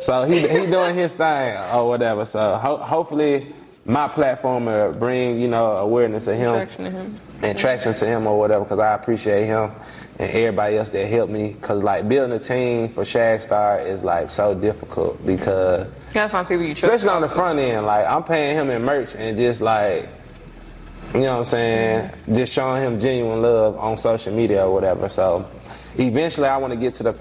So he he doing his thing or whatever. So ho- hopefully my platform will bring you know awareness of him Traction to him. and traction to him or whatever because I appreciate him and everybody else that helped me. Because like building a team for Shag Star is like so difficult because you Gotta find people you trust. especially on the front end like I'm paying him in merch and just like you know what I'm saying? Just showing him genuine love on social media or whatever. So eventually I want to get to the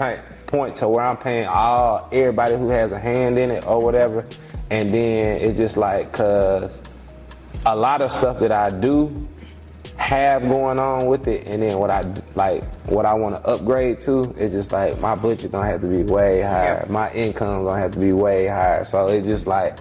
point to where I'm paying all everybody who has a hand in it or whatever. And then it's just like cause a lot of stuff that I do have going on with it, and then what I like, what I want to upgrade to is just like my budget gonna have to be way higher, my income gonna have to be way higher. So it's just like,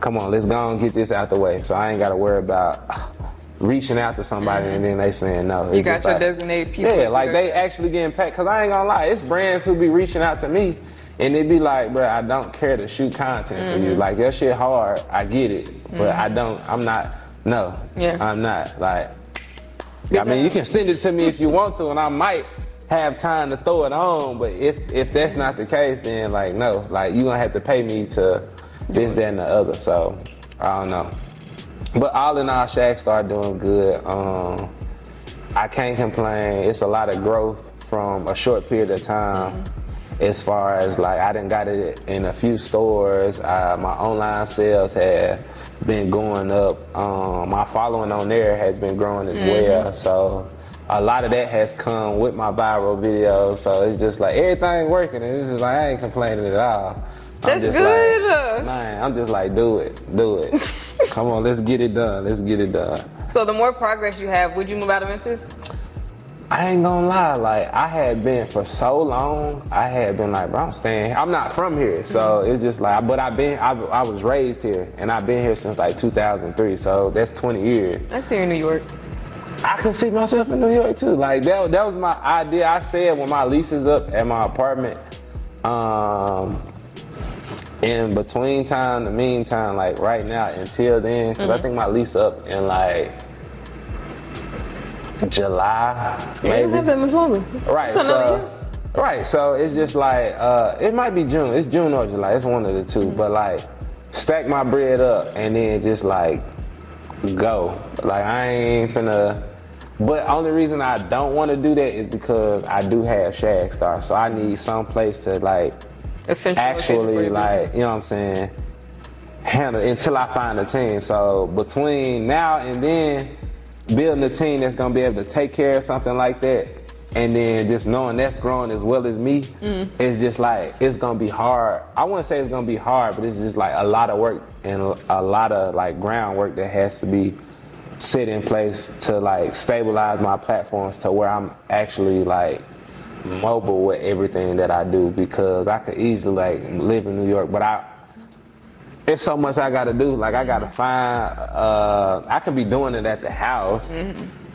come on, let's go and get this out the way. So I ain't gotta worry about reaching out to somebody mm-hmm. and then they saying no. It's You got your like- designated people. yeah, like they actually getting paid. Cause I ain't gonna lie, it's brands who be reaching out to me and they be like, bro, I don't care to shoot content for you. Mm-hmm. Like your shit hard, I get it, but mm-hmm. I don't. I'm not. No, Yeah. I'm not. Like, I mean, you can send it to me if you want to, and I might have time to throw it on. But if if that's not the case, then like no, like you gonna have to pay me to this, that, and the other. So I don't know. But all in all, Shaq started doing good. Um, I can't complain. It's a lot of growth from a short period of time. As far as like, I didn't got it in a few stores. Uh, my online sales have been going up. Um, my following on there has been growing as well. So a lot of that has come with my viral videos. So it's just like everything working, and it's just like I ain't complaining at all. I'm That's just good. Like, man, I'm just like, do it, do it. Come on, let's get it done. Let's get it done. So the more progress you have, would you move out of Memphis? I ain't gonna lie, like I had been for so long, I had been like, bro, I'm staying. I'm not from here, so it's just like, but I've been, I, I was raised here, and I've been here since like 2003, so that's 20 years. See you in New York. I can see myself in New York too. Like that, that was my idea. I said when my lease is up at my apartment, um, in between time, the meantime, like right now until then, because I think my lease up in like July, Yeah, maybe. have that much longer. Right. So, right. So it's just like uh, it might be June. It's June or July. It's one of the 2 But like, stack my bread up and then just like go. Like I ain't finna. But only reason I don't want to do that is because I do have Shag Star, so I need some place to like Essential actually like you know what I'm saying handle until I find a team. So between now and then, building a team that's gonna be able to take care of something like that, and then just knowing that's growing as well as me, Mm. it's just like it's gonna be hard. I wouldn't say it's gonna be hard, but it's just like a lot of work and a lot of like groundwork that has to be set in place to like stabilize my platforms to where I'm actually like mobile with everything that I do because I could easily like live in New York, but I it's so much I gotta do. Like I gotta find uh I could be doing it at the house,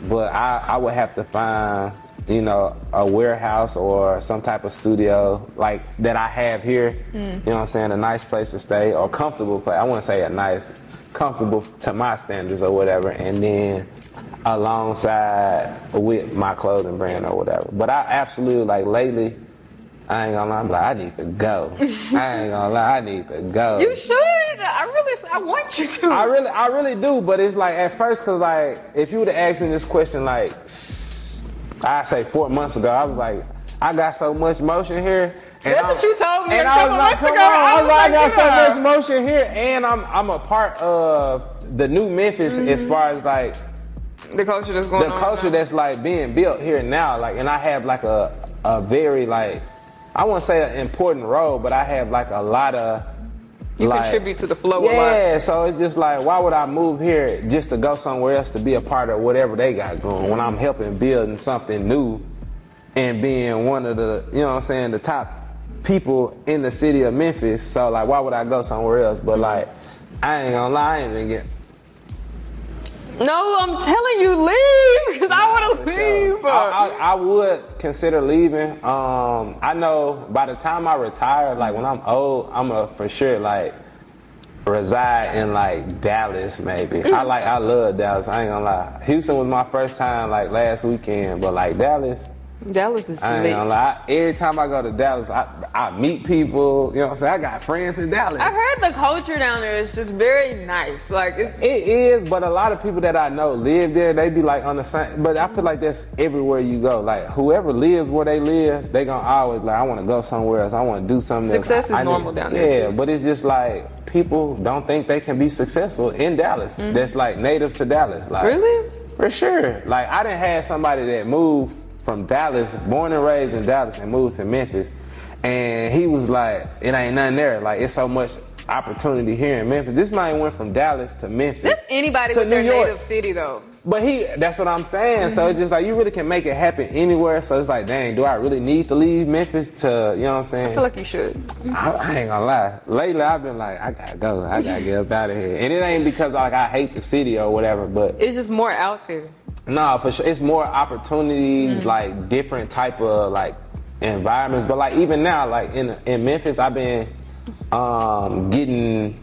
but I, I would have to find, you know, a warehouse or some type of studio like that I have here. You know what I'm saying? A nice place to stay or comfortable place. I wouldn't say a nice, comfortable to my standards or whatever, and then alongside with my clothing brand or whatever. But I absolutely like lately, I ain't gonna lie, I'm I need to go. I ain't gonna lie, I need to go. You should. I really, I want you to. I really, I really do, but it's like at first, cause like if you would have asked me this question like, I say four months ago, I was like, I got so much motion here. And That's I'm- what you told me And a I was like, come ago. on, I was like, I got yeah. so much motion here, and I'm, I'm a part of the new Memphis Mm-hmm. as far as like the culture that's going the culture now. that's like being built here now like and i have like a a very like i won't say an important role but i have like a lot of You Like, contribute to the flow. Yeah, so it's just like, why would I move here just to go somewhere else to be a part of whatever they got going when I'm helping building something new and being one of the, you know what I'm saying, the top people in the city of Memphis. So like, why would I go somewhere else? But like, I ain't gonna lie, I ain't been getting. No, I'm telling you, leave because I want to For sure. leave. I, I, I would consider leaving. Um, I know by the time I retire, like when I'm old, I'm a for sure like reside in like Dallas maybe. I like I love Dallas. I ain't gonna lie. Houston was my first time like last weekend, but like Dallas, Dallas is I ain't lit. gonna lie. Every time I go to Dallas, I, I meet people. You know what I'm saying? I got friends in Dallas. I've heard the culture down there is just very nice. Like it's It is, but a lot of people that I know live there. They be like on the same. But I feel like that's everywhere you go. Like whoever lives where they live, they gonna always like, I want to go somewhere else. I want to do something. else. Success is I need- normal down yeah, there, too. but it's just like people don't think they can be successful in Dallas. That's like native to Dallas. Like Mm-hmm. Really? for sure. Like I didn't have somebody that moved from Dallas, born and raised in Dallas, and moved to Memphis, and he was like, "It ain't nothing there. Like it's so much opportunity here in Memphis." This man went from Dallas to Memphis. That's anybody to with their New York. native city though. But he, that's what I'm saying. So it's just like you really can make it happen anywhere. So it's like, dang, do I really need to leave Memphis to, you know what I'm saying? I feel like you should. I, I ain't gonna lie. Lately, I've been like, I gotta go. I gotta get up out of here. And it ain't because like I hate the city or whatever, but It's just more out there. No, for sure. It's more opportunities, Mm-hmm. like different type of like environments. But like even now, like in in Memphis, I've been um, getting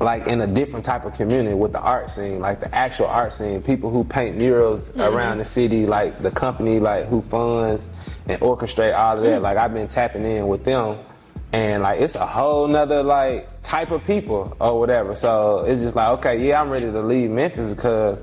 like in a different type of community with the art scene, like the actual art scene. People who paint murals Mm-hmm. around the city, like the company, like who funds and orchestrate all of that. Mm. Like I've been tapping in with them. And like it's a whole nother like type of people or whatever. So it's just like, okay, yeah, I'm ready to leave Memphis because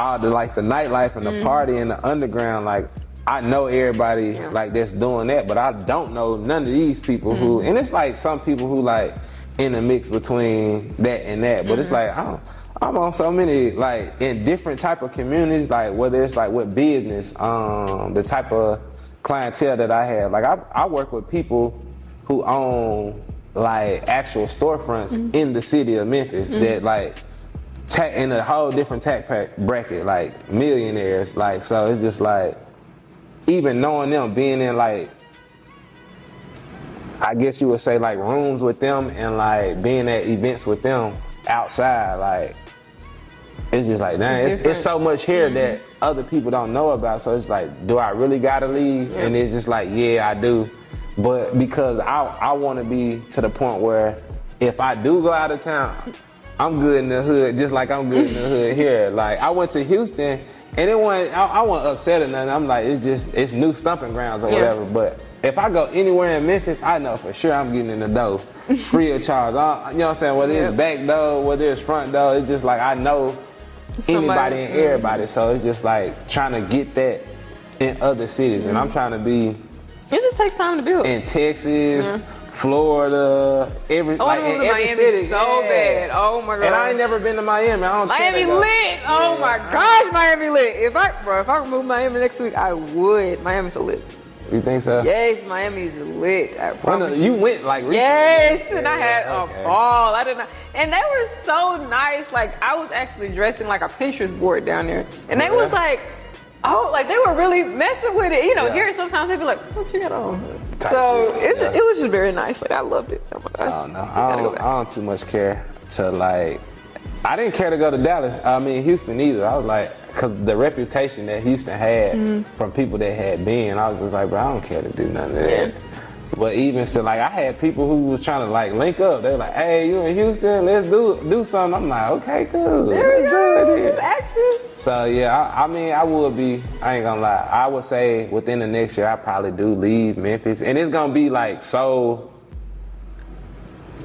all the like the nightlife and the mm-hmm. party and the underground, like I know everybody Yeah. like that's doing that, but I don't know none of these people who mm-hmm. and it's like some people who like in the mix between that and that. But it's mm-hmm. like I don't I'm on so many like in different type of communities, like whether it's like with business, um, the type of clientele that I have. Like I, I work with people who own like actual storefronts in the city of Memphis that like ta- in a whole different tax pack bracket, like millionaires. Like so, it's just like even knowing them, being in like I guess you would say like rooms with them and like being at events with them outside, like it's just like dang, it's, it's so much here that mm-hmm. other people don't know about. So it's like, do I really gotta leave? And it's just like, yeah, I do. But because I I want to be to the point where if I do go out of town, I'm good in the hood, just like I'm good in the hood here. Like I went to Houston. And it wasn't, I, I wasn't upset or nothing. I'm like, it's just, it's new stumping grounds or Yeah. whatever. But if I go anywhere in Memphis, I know for sure I'm getting in the dough, free of charge. I, you know what I'm saying? Whether it's back door, whether it's front door, it's just like I know Somebody- anybody and Mhm. everybody. So it's just like trying to get that in other cities. And I'm trying to be It just takes time to build. in Texas, Florida, every oh, I like want to in every Miami city. so Yeah. bad. Oh my god. And I ain't never been to Miami. I don't Miami to go. lit. Oh my gosh, Miami lit. If I, bro, if I remove Miami next week, I would. Miami's so lit. You think so? Yes, Miami's lit. I promise. the- you went like recently. Yes, and I had Okay. a ball. I didn't, and they were so nice. Like I was actually dressing like a Pinterest board down there, and they Yeah. was like, oh, like they were really messing with it. You know, Yeah. here sometimes they'd be like, what you got on? Type So it, yeah. it was just very nice. Like I loved it. Oh my gosh. I don't know. I don't. I don't too much care to like. I didn't care to go to Dallas. I mean Houston either. I was like, cause the reputation that Houston had Mm-hmm. from people that had been, I was just like, bro, I don't care to do nothing. of. Yeah. But even still, like I had people who was trying to like link up. They were like, "Hey, you in Houston? Let's do do something." I'm like, "Okay, cool. There we go. it It's then." So yeah, I, I mean, I would be. I ain't gonna lie. I would say within the next year, I probably do leave Memphis, and it's gonna be like so.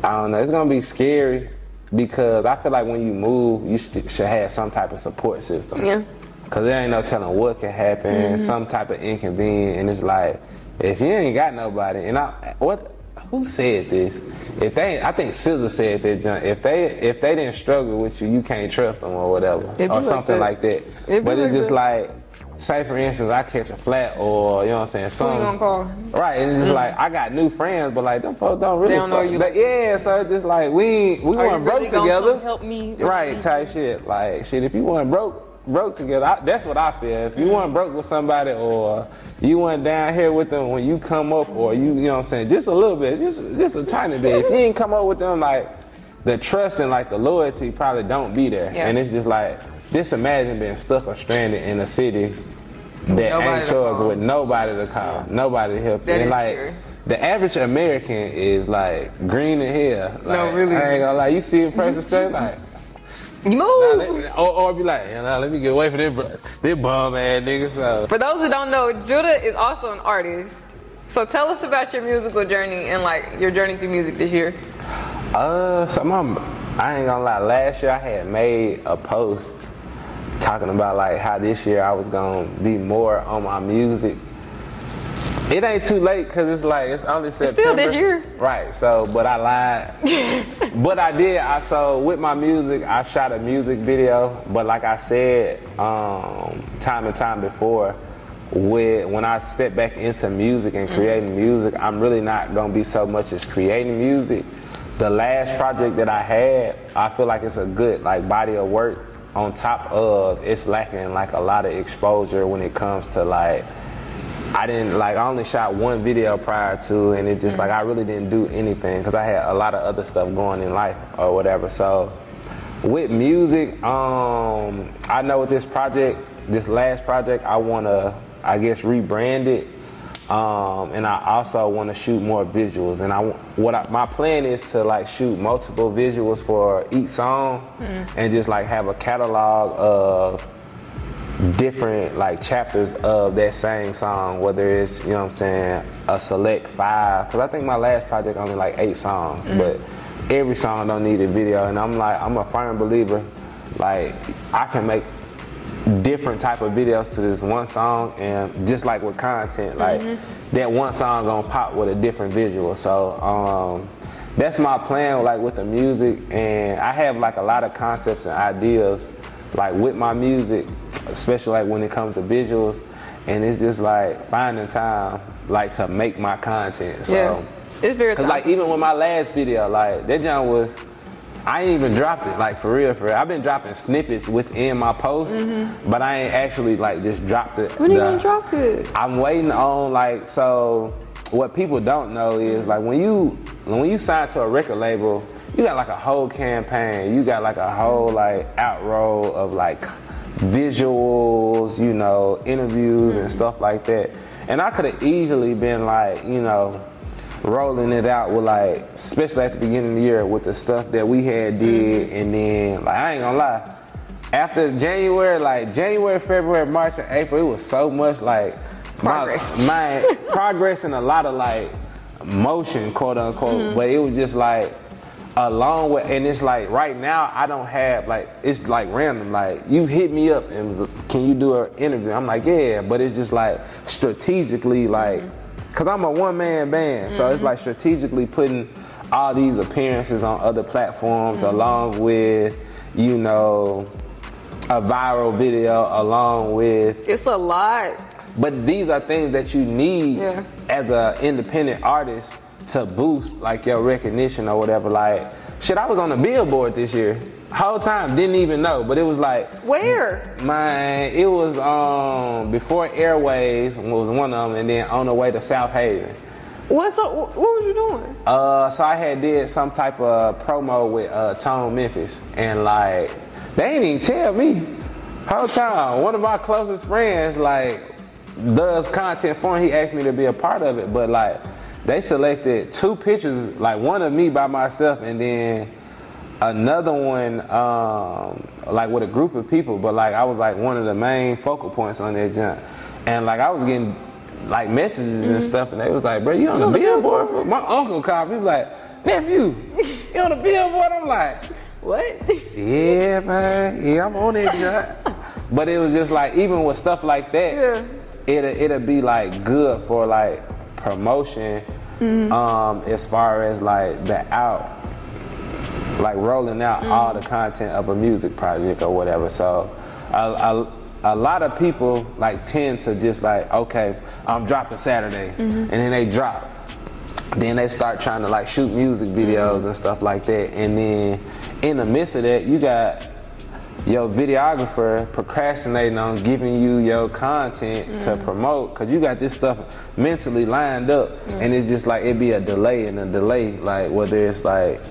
I don't know. It's gonna be scary because I feel like when you move, you should, should have some type of support system. Yeah. Cause there ain't no telling what can happen, mm-hmm. some type of inconvenience, and it's like if you ain't got nobody, and I what who said this? If they, I think Scissor said that. John, if they if they didn't struggle with you, you can't trust them or whatever, or like something that. like that. It be But it's like just that. like say for instance, I catch a flat or you know what I'm saying, Who you gonna call? right, and it's just like I got new friends, but like them folks don't really They don't know you. Like, yeah, so it's just like we we weren't broke really together. help me? Right, type shit. Like shit, if you weren't broke broke together, I, that's what I feel. If you weren't broke with somebody or you weren't down here with them when you come up or you you know what I'm saying, just a little bit, just just a tiny bit. If you ain't come up with them like the trust and like the loyalty probably don't be there. Yeah. And it's just like just imagine being stuck or stranded in a city that Nobody ain't yours with nobody to call, nobody to help. That and like scary. the average American is like green in hair. Like, really. I ain't gonna lie, you see a person straight like You Nah, move. let- or, or be like, yeah, nah, let me get away from this, this bum ass nigga. So, For those who don't know, JuDa is also an artist. So tell us about your musical journey and like your journey through music this year. uh, so I'm, I ain't gonna lie. Last year I had made a post talking about like how this year I was gonna be more on my music. It ain't too late because it's like it's only September. still this year. right? So, but I lied. but I did. I so with my music, I shot a music video. But like I said, um, time and time before, with when I step back into music and creating music, I'm really not gonna be so much as creating music. The last project that I had, I feel like it's a good like body of work. On top of it's lacking like a lot of exposure when it comes to like I didn't like I only shot one video prior to and it just like I really didn't do anything because I had a lot of other stuff going in life or whatever. So with music, um, I know with this project, this last project, I wanna I guess rebrand it. Um, and I also want to shoot more visuals. And I what I, my plan is to like shoot multiple visuals for each song, and just like have a catalog of different like chapters of that same song, whether it's, you know what I'm saying, a select five. Cause I think my last project only like eight songs, but every song don't need a video. And I'm like, I'm a firm believer, like I can make different type of videos to this one song and just like with content, like that one song gonna pop with a different visual. So um that's my plan like with the music and I have like a lot of concepts and ideas like with my music, especially like when it comes to visuals, and it's just like finding time like to make my content. So, yeah, it's very. cause like even with my last video, like that John was, I ain't even dropped it like for real, for real. I've been dropping snippets within my post, but I ain't actually like just dropped it. Mm-hmm. When you gonna drop it? I'm waiting on like so. What people don't know is like when you when you sign to a record label, you got like a whole campaign. You got like a whole like outroll of like visuals, you know, interviews and mm-hmm. stuff like that. And I could have easily been like, you know, rolling it out with like, especially at the beginning of the year with the stuff that we had did, mm-hmm. and then like I ain't gonna lie, after January, like January, February, March, and April, it was so much like Progress. my, my progress and a lot of like motion, quote unquote. Mm-hmm. But it was just like along with, and it's like right now I don't have like it's like random. Like you hit me up and can you do an interview? I'm like yeah, but it's just like strategically like, mm-hmm. cause I'm a one man band, so it's mm-hmm. like strategically putting all these appearances on other platforms mm-hmm. along with you know a viral video along with It's a lot. but these are things that you need Yeah. as an independent artist to boost like your recognition or whatever. Like, shit, I was on the billboard this year. Whole time, didn't even know, but it was like, Where? man, it was um before Airways was one of them, and then on the way to South Haven. What's up? What were you doing? Uh, so I had did some type of promo with uh, Tone Memphis, and like they didn't even tell me. Whole time, one of my closest friends like does content for him. He asked me to be a part of it, but like they selected two pictures, like one of me by myself, and then another one um, like with a group of people. But like I was like one of the main focal points on that jump, and like I was getting like messages and stuff, and they was like, "Bro, you on the billboard?" For? My uncle called. He was like, "Nephew, you on the billboard?" I'm like, What? "Yeah, man. Yeah, I'm on it, jump." But it was just like even with stuff like that, Yeah. it'll it'll be like good for like promotion, um, as far as like the out like rolling out mm. all the content of a music project or whatever. So, I, I, a lot of people like tend to just like, okay, I'm dropping Saturday, mm-hmm. and then they drop. Then they start trying to like shoot music videos mm-hmm. and stuff like that, and then in the midst of that, you got your videographer procrastinating on giving you your content to mm-hmm. promote because you got this stuff mentally lined up and it's just like it'd be a delay and a delay like whether it's like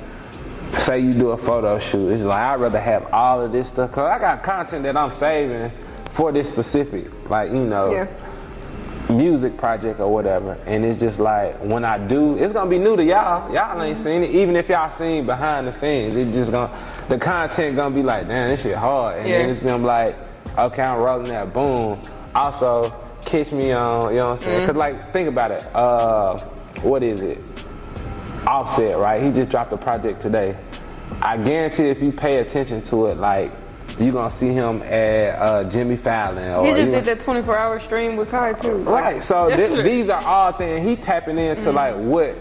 say you do a photo shoot it's like i'd rather have all of this stuff because i got content that i'm saving for this specific like you know Yeah. Music project or whatever. And it's just like when I do, it's gonna be new to y'all. Y'all ain't seen it. Even if y'all seen behind the scenes, it's just gonna the content gonna be like, damn, this shit hard. And then it's gonna be like, okay, I'm rolling that boom. Also, catch me on, you know what I'm saying? Cause like think about it. Uh what is it? Offset, right? He just dropped a project today. I guarantee if you pay attention to it, like you gonna see him at uh, Jimmy Fallon. Or He just did that 24 hour stream with Kai too. Right. So it. these are all things he tapping into like what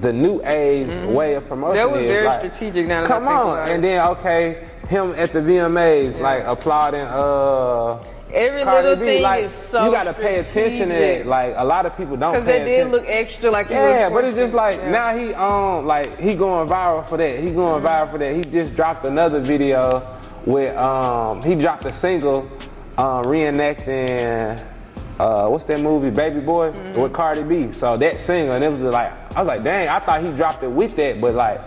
the new age way of promotion That was is. very like, strategic now Come on, and then okay, him at the VMAs like applauding. Uh, Every Cardi little B, thing like, is so you gotta pay attention to it. Like a lot of people don't Because attention. did look extra like Yeah, but it's just like yeah. now he um like he going viral for that. He going viral for that. He just dropped another video with um he dropped a single um reenacting uh what's that movie Baby Boy with Cardi B. So that single and it was like I was like dang I thought he dropped it with that, but like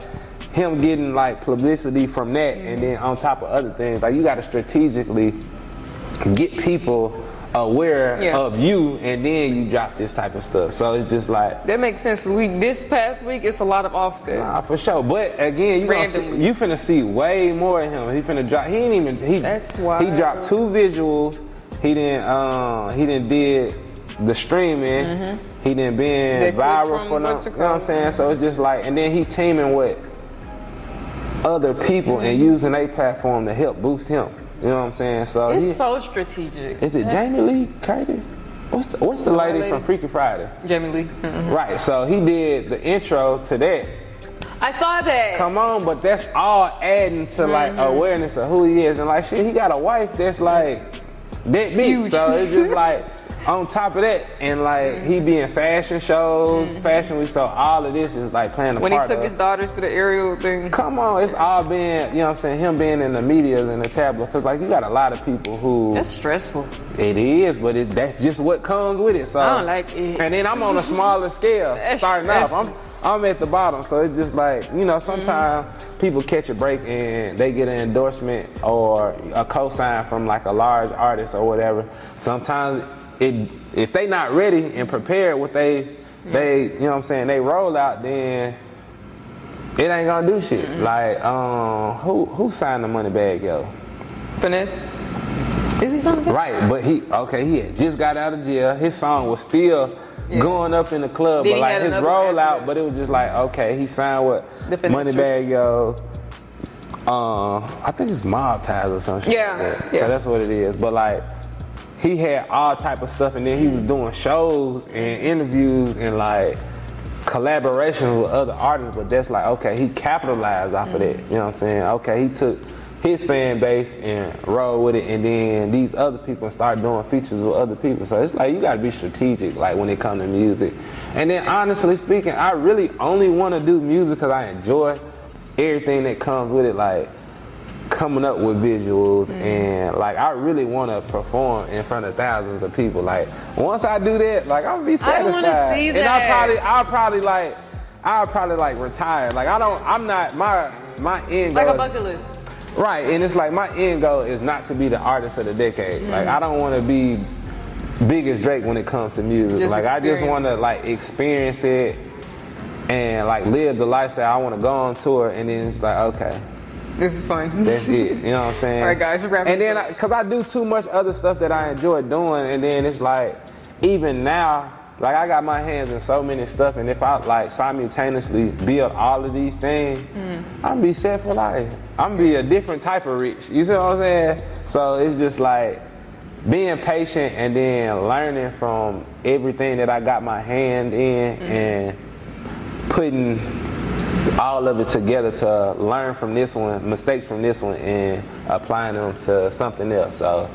him getting like publicity from that and then on top of other things like you got to strategically get people aware Yeah. of you and then you drop this type of stuff. So it's just like That makes sense. We this past week it's a lot of offset. Nah, for sure. But again, you gonna see, you finna see way more of him. He finna drop. He ain't even. He That's why he dropped two visuals. He didn't. Um, he didn't did the streaming. He didn't been viral for no. You know what I'm saying? So it's just like, and then he teaming with other people and using a platform to help boost him. You know what I'm saying? So It's so strategic. is it That's- Jamie Lee Curtis? What's the, what's the lady, lady? from Freaky Friday? Jamie Lee. Mm-mm. Right. So he did the intro to that. I saw that. Come on, but that's all adding to like Mm-hmm. awareness of who he is, and like shit, he got a wife that's like that big. So it's just like on top of that, and like he be in fashion shows, fashion week. So all of this is like playing a Mm-hmm. when he took of. his daughters to the aerial thing. Come on, it's all been, you know what I'm saying, him being in the medias and the tablet. Cause like you got a lot of people who That's stressful. it is, but it, that's just what comes with it. So I don't like it. And then I'm on a smaller scale starting off. I'm I'm at the bottom, so it's just like you know. Sometimes Mm-hmm. people catch a break and they get an endorsement or a cosign from like a large artist or whatever. Sometimes it if they not ready and prepared what they they you know what I'm saying they roll out then. It ain't gonna do shit. Mm-hmm. Like, um, who who signed the money bag, yo? Finesse. Is he something? Right, but he okay. He had just got out of jail. His song was still Yeah. going up in the club, Then but like his rollout. But it was just like okay, he signed with The Finessers. Moneybagg Yo. Um, I think it's Mob Ties or some shit. Yeah, like that. yeah. So that's what it is. But like, he had all type of stuff, and then he was doing shows and interviews and like collaborations with other artists. But that's like okay, he capitalized off of that. You know what I'm saying? Okay, he took his fan base and rolled with it, and then these other people start doing features with other people. So it's like you got to be strategic, like when it comes to music. And then honestly speaking, I really only want to do music because I enjoy everything that comes with it, like coming up with visuals mm. and like I really want to perform in front of thousands of people. Like once I do that, like I'll be I satisfied. wanna see And I probably, I'll probably like, I'll probably like retire. Like I don't, I'm not my my end goal Like goal a bucket list. Right, and it's like my end goal is not to be the artist of the decade. Mm. Like I don't want to be big as Drake when it comes to music. Just like I just want to like experience it and like live the lifestyle. I want to go on tour and then it's like okay, This is fun. that's it. You know what I'm saying? All right, guys, wrap And then because I, do too much other stuff that I enjoy doing, and then it's like even now. Like I got my hands in so many stuff, and if I like simultaneously build all of these things, Mm. I'm be set for life. I'm be a different type of rich. You see what I'm saying? So it's just like being patient and then learning from everything that I got my hand in Mm-hmm. and putting all of it together to learn from this one, mistakes from this one, and applying them to something else. So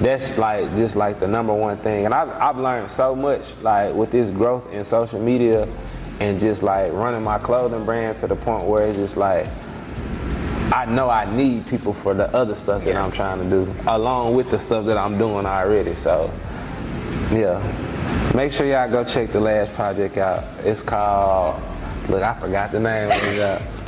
that's like just like the number one thing. And I've, I've learned so much like with this growth in social media and just like running my clothing brand to the point where it's just like I know I need people for the other stuff that I'm trying to do, along with the stuff that I'm doing already. So, yeah. Make sure y'all go check the last project out. It's called, look, I forgot the name.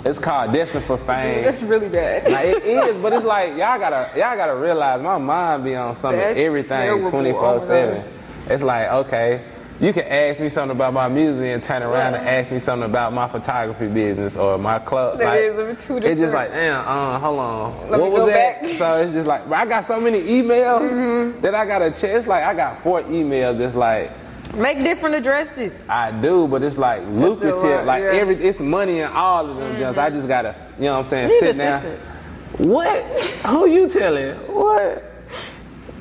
It's called Destined for Fame. That's really bad. It is, but it's like y'all gotta y'all gotta realize my mind be on something That's everything twenty four seven. It's like okay, you can ask me something about my music and turn around and ask me something about my photography business or my club. That like, is, two It's just like damn, uh, hold on, Let what was that? back. Mm-hmm. So it's just like I got so many emails that I gotta check. It's like I got four emails that's like. Make different addresses. I do, but it's like lucrative. like yeah. Mm-hmm. every, it's money in all of them. Just I just gotta, you know what I'm saying? Need sit down. What? Who you telling? What?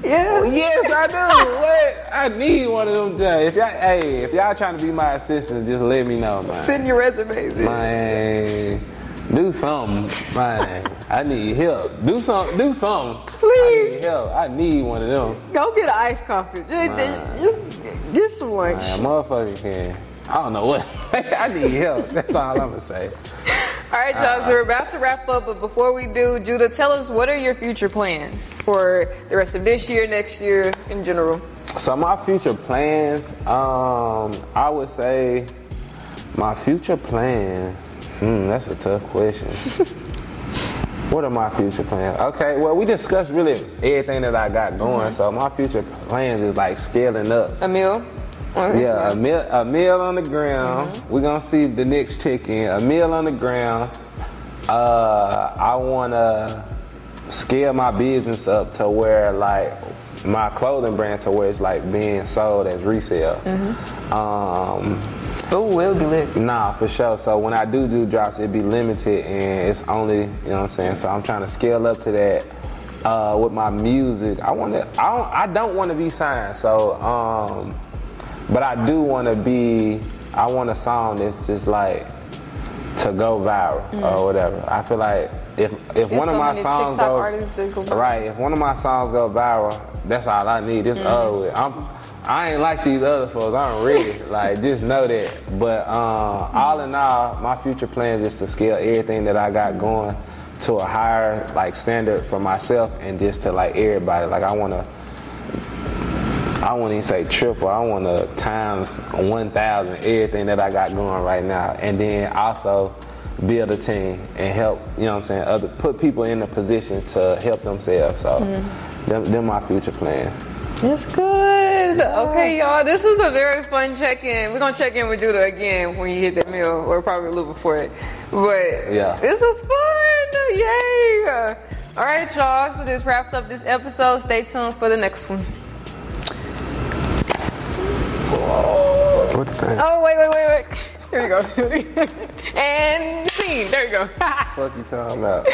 Yeah. Yes, I do. what? I need one of them. Judge. If y'all, hey, if y'all trying to be my assistant, just let me know, man. Send your resumes in. Man, do something, man. I need help. Do some, do something. I Please. need help. I need one of them. Go get an iced coffee. Just, just get some lunch. Man, motherfucker can. I don't know what. I need help. That's all I'm gonna say. All right, y'all. So we're about to wrap up, but before we do, JuDa, tell us what are your future plans for the rest of this year, next year, in general. So my future plans, um, I would say my future plans. Hmm, that's a tough question. what are my future plans? Okay, well we discussed really everything that I got going. So my future plans is like scaling up. A meal. Yeah, a meal, a meal on the ground. We're gonna see the next chicken. A meal on the ground. Uh, I wanna scale my business up to where like my clothing brand to where it's like being sold as resale. Um, Oh, we'll be lit. Nah, for sure. So when I do do drops, it be limited and it's only, you know what I'm saying? So I'm trying to scale up to that uh, with my music. I want to, I don't, I don't want to be signed. So, um, but I do want to be, I want a song that's just like to go viral or whatever. I feel like if if There's one of my songs go, artists go viral. right, if one of my songs go viral, that's all I need. It's over with. I'm, I ain't like these other folks. I'm ready. like just know that. But um, all in all, my future plans is to scale everything that I got going to a higher like standard for myself and just to like everybody. Like I want to. I wouldn't even say triple. I want to times 1,000 everything that I got going right now. And then also build a team and help, you know what I'm saying, other put people in a position to help themselves. So them, them my future plans. That's good. Okay, y'all. This was a very fun check-in. We're gonna check in with JuDa again when you hit that meal, or probably a little before it. But Yeah. this was fun. Yay! All right, y'all. So this wraps up this episode. Stay tuned for the next one. What the thing? Oh wait, wait, wait, wait. Here you go. and scene. There you go. fuck you talking about?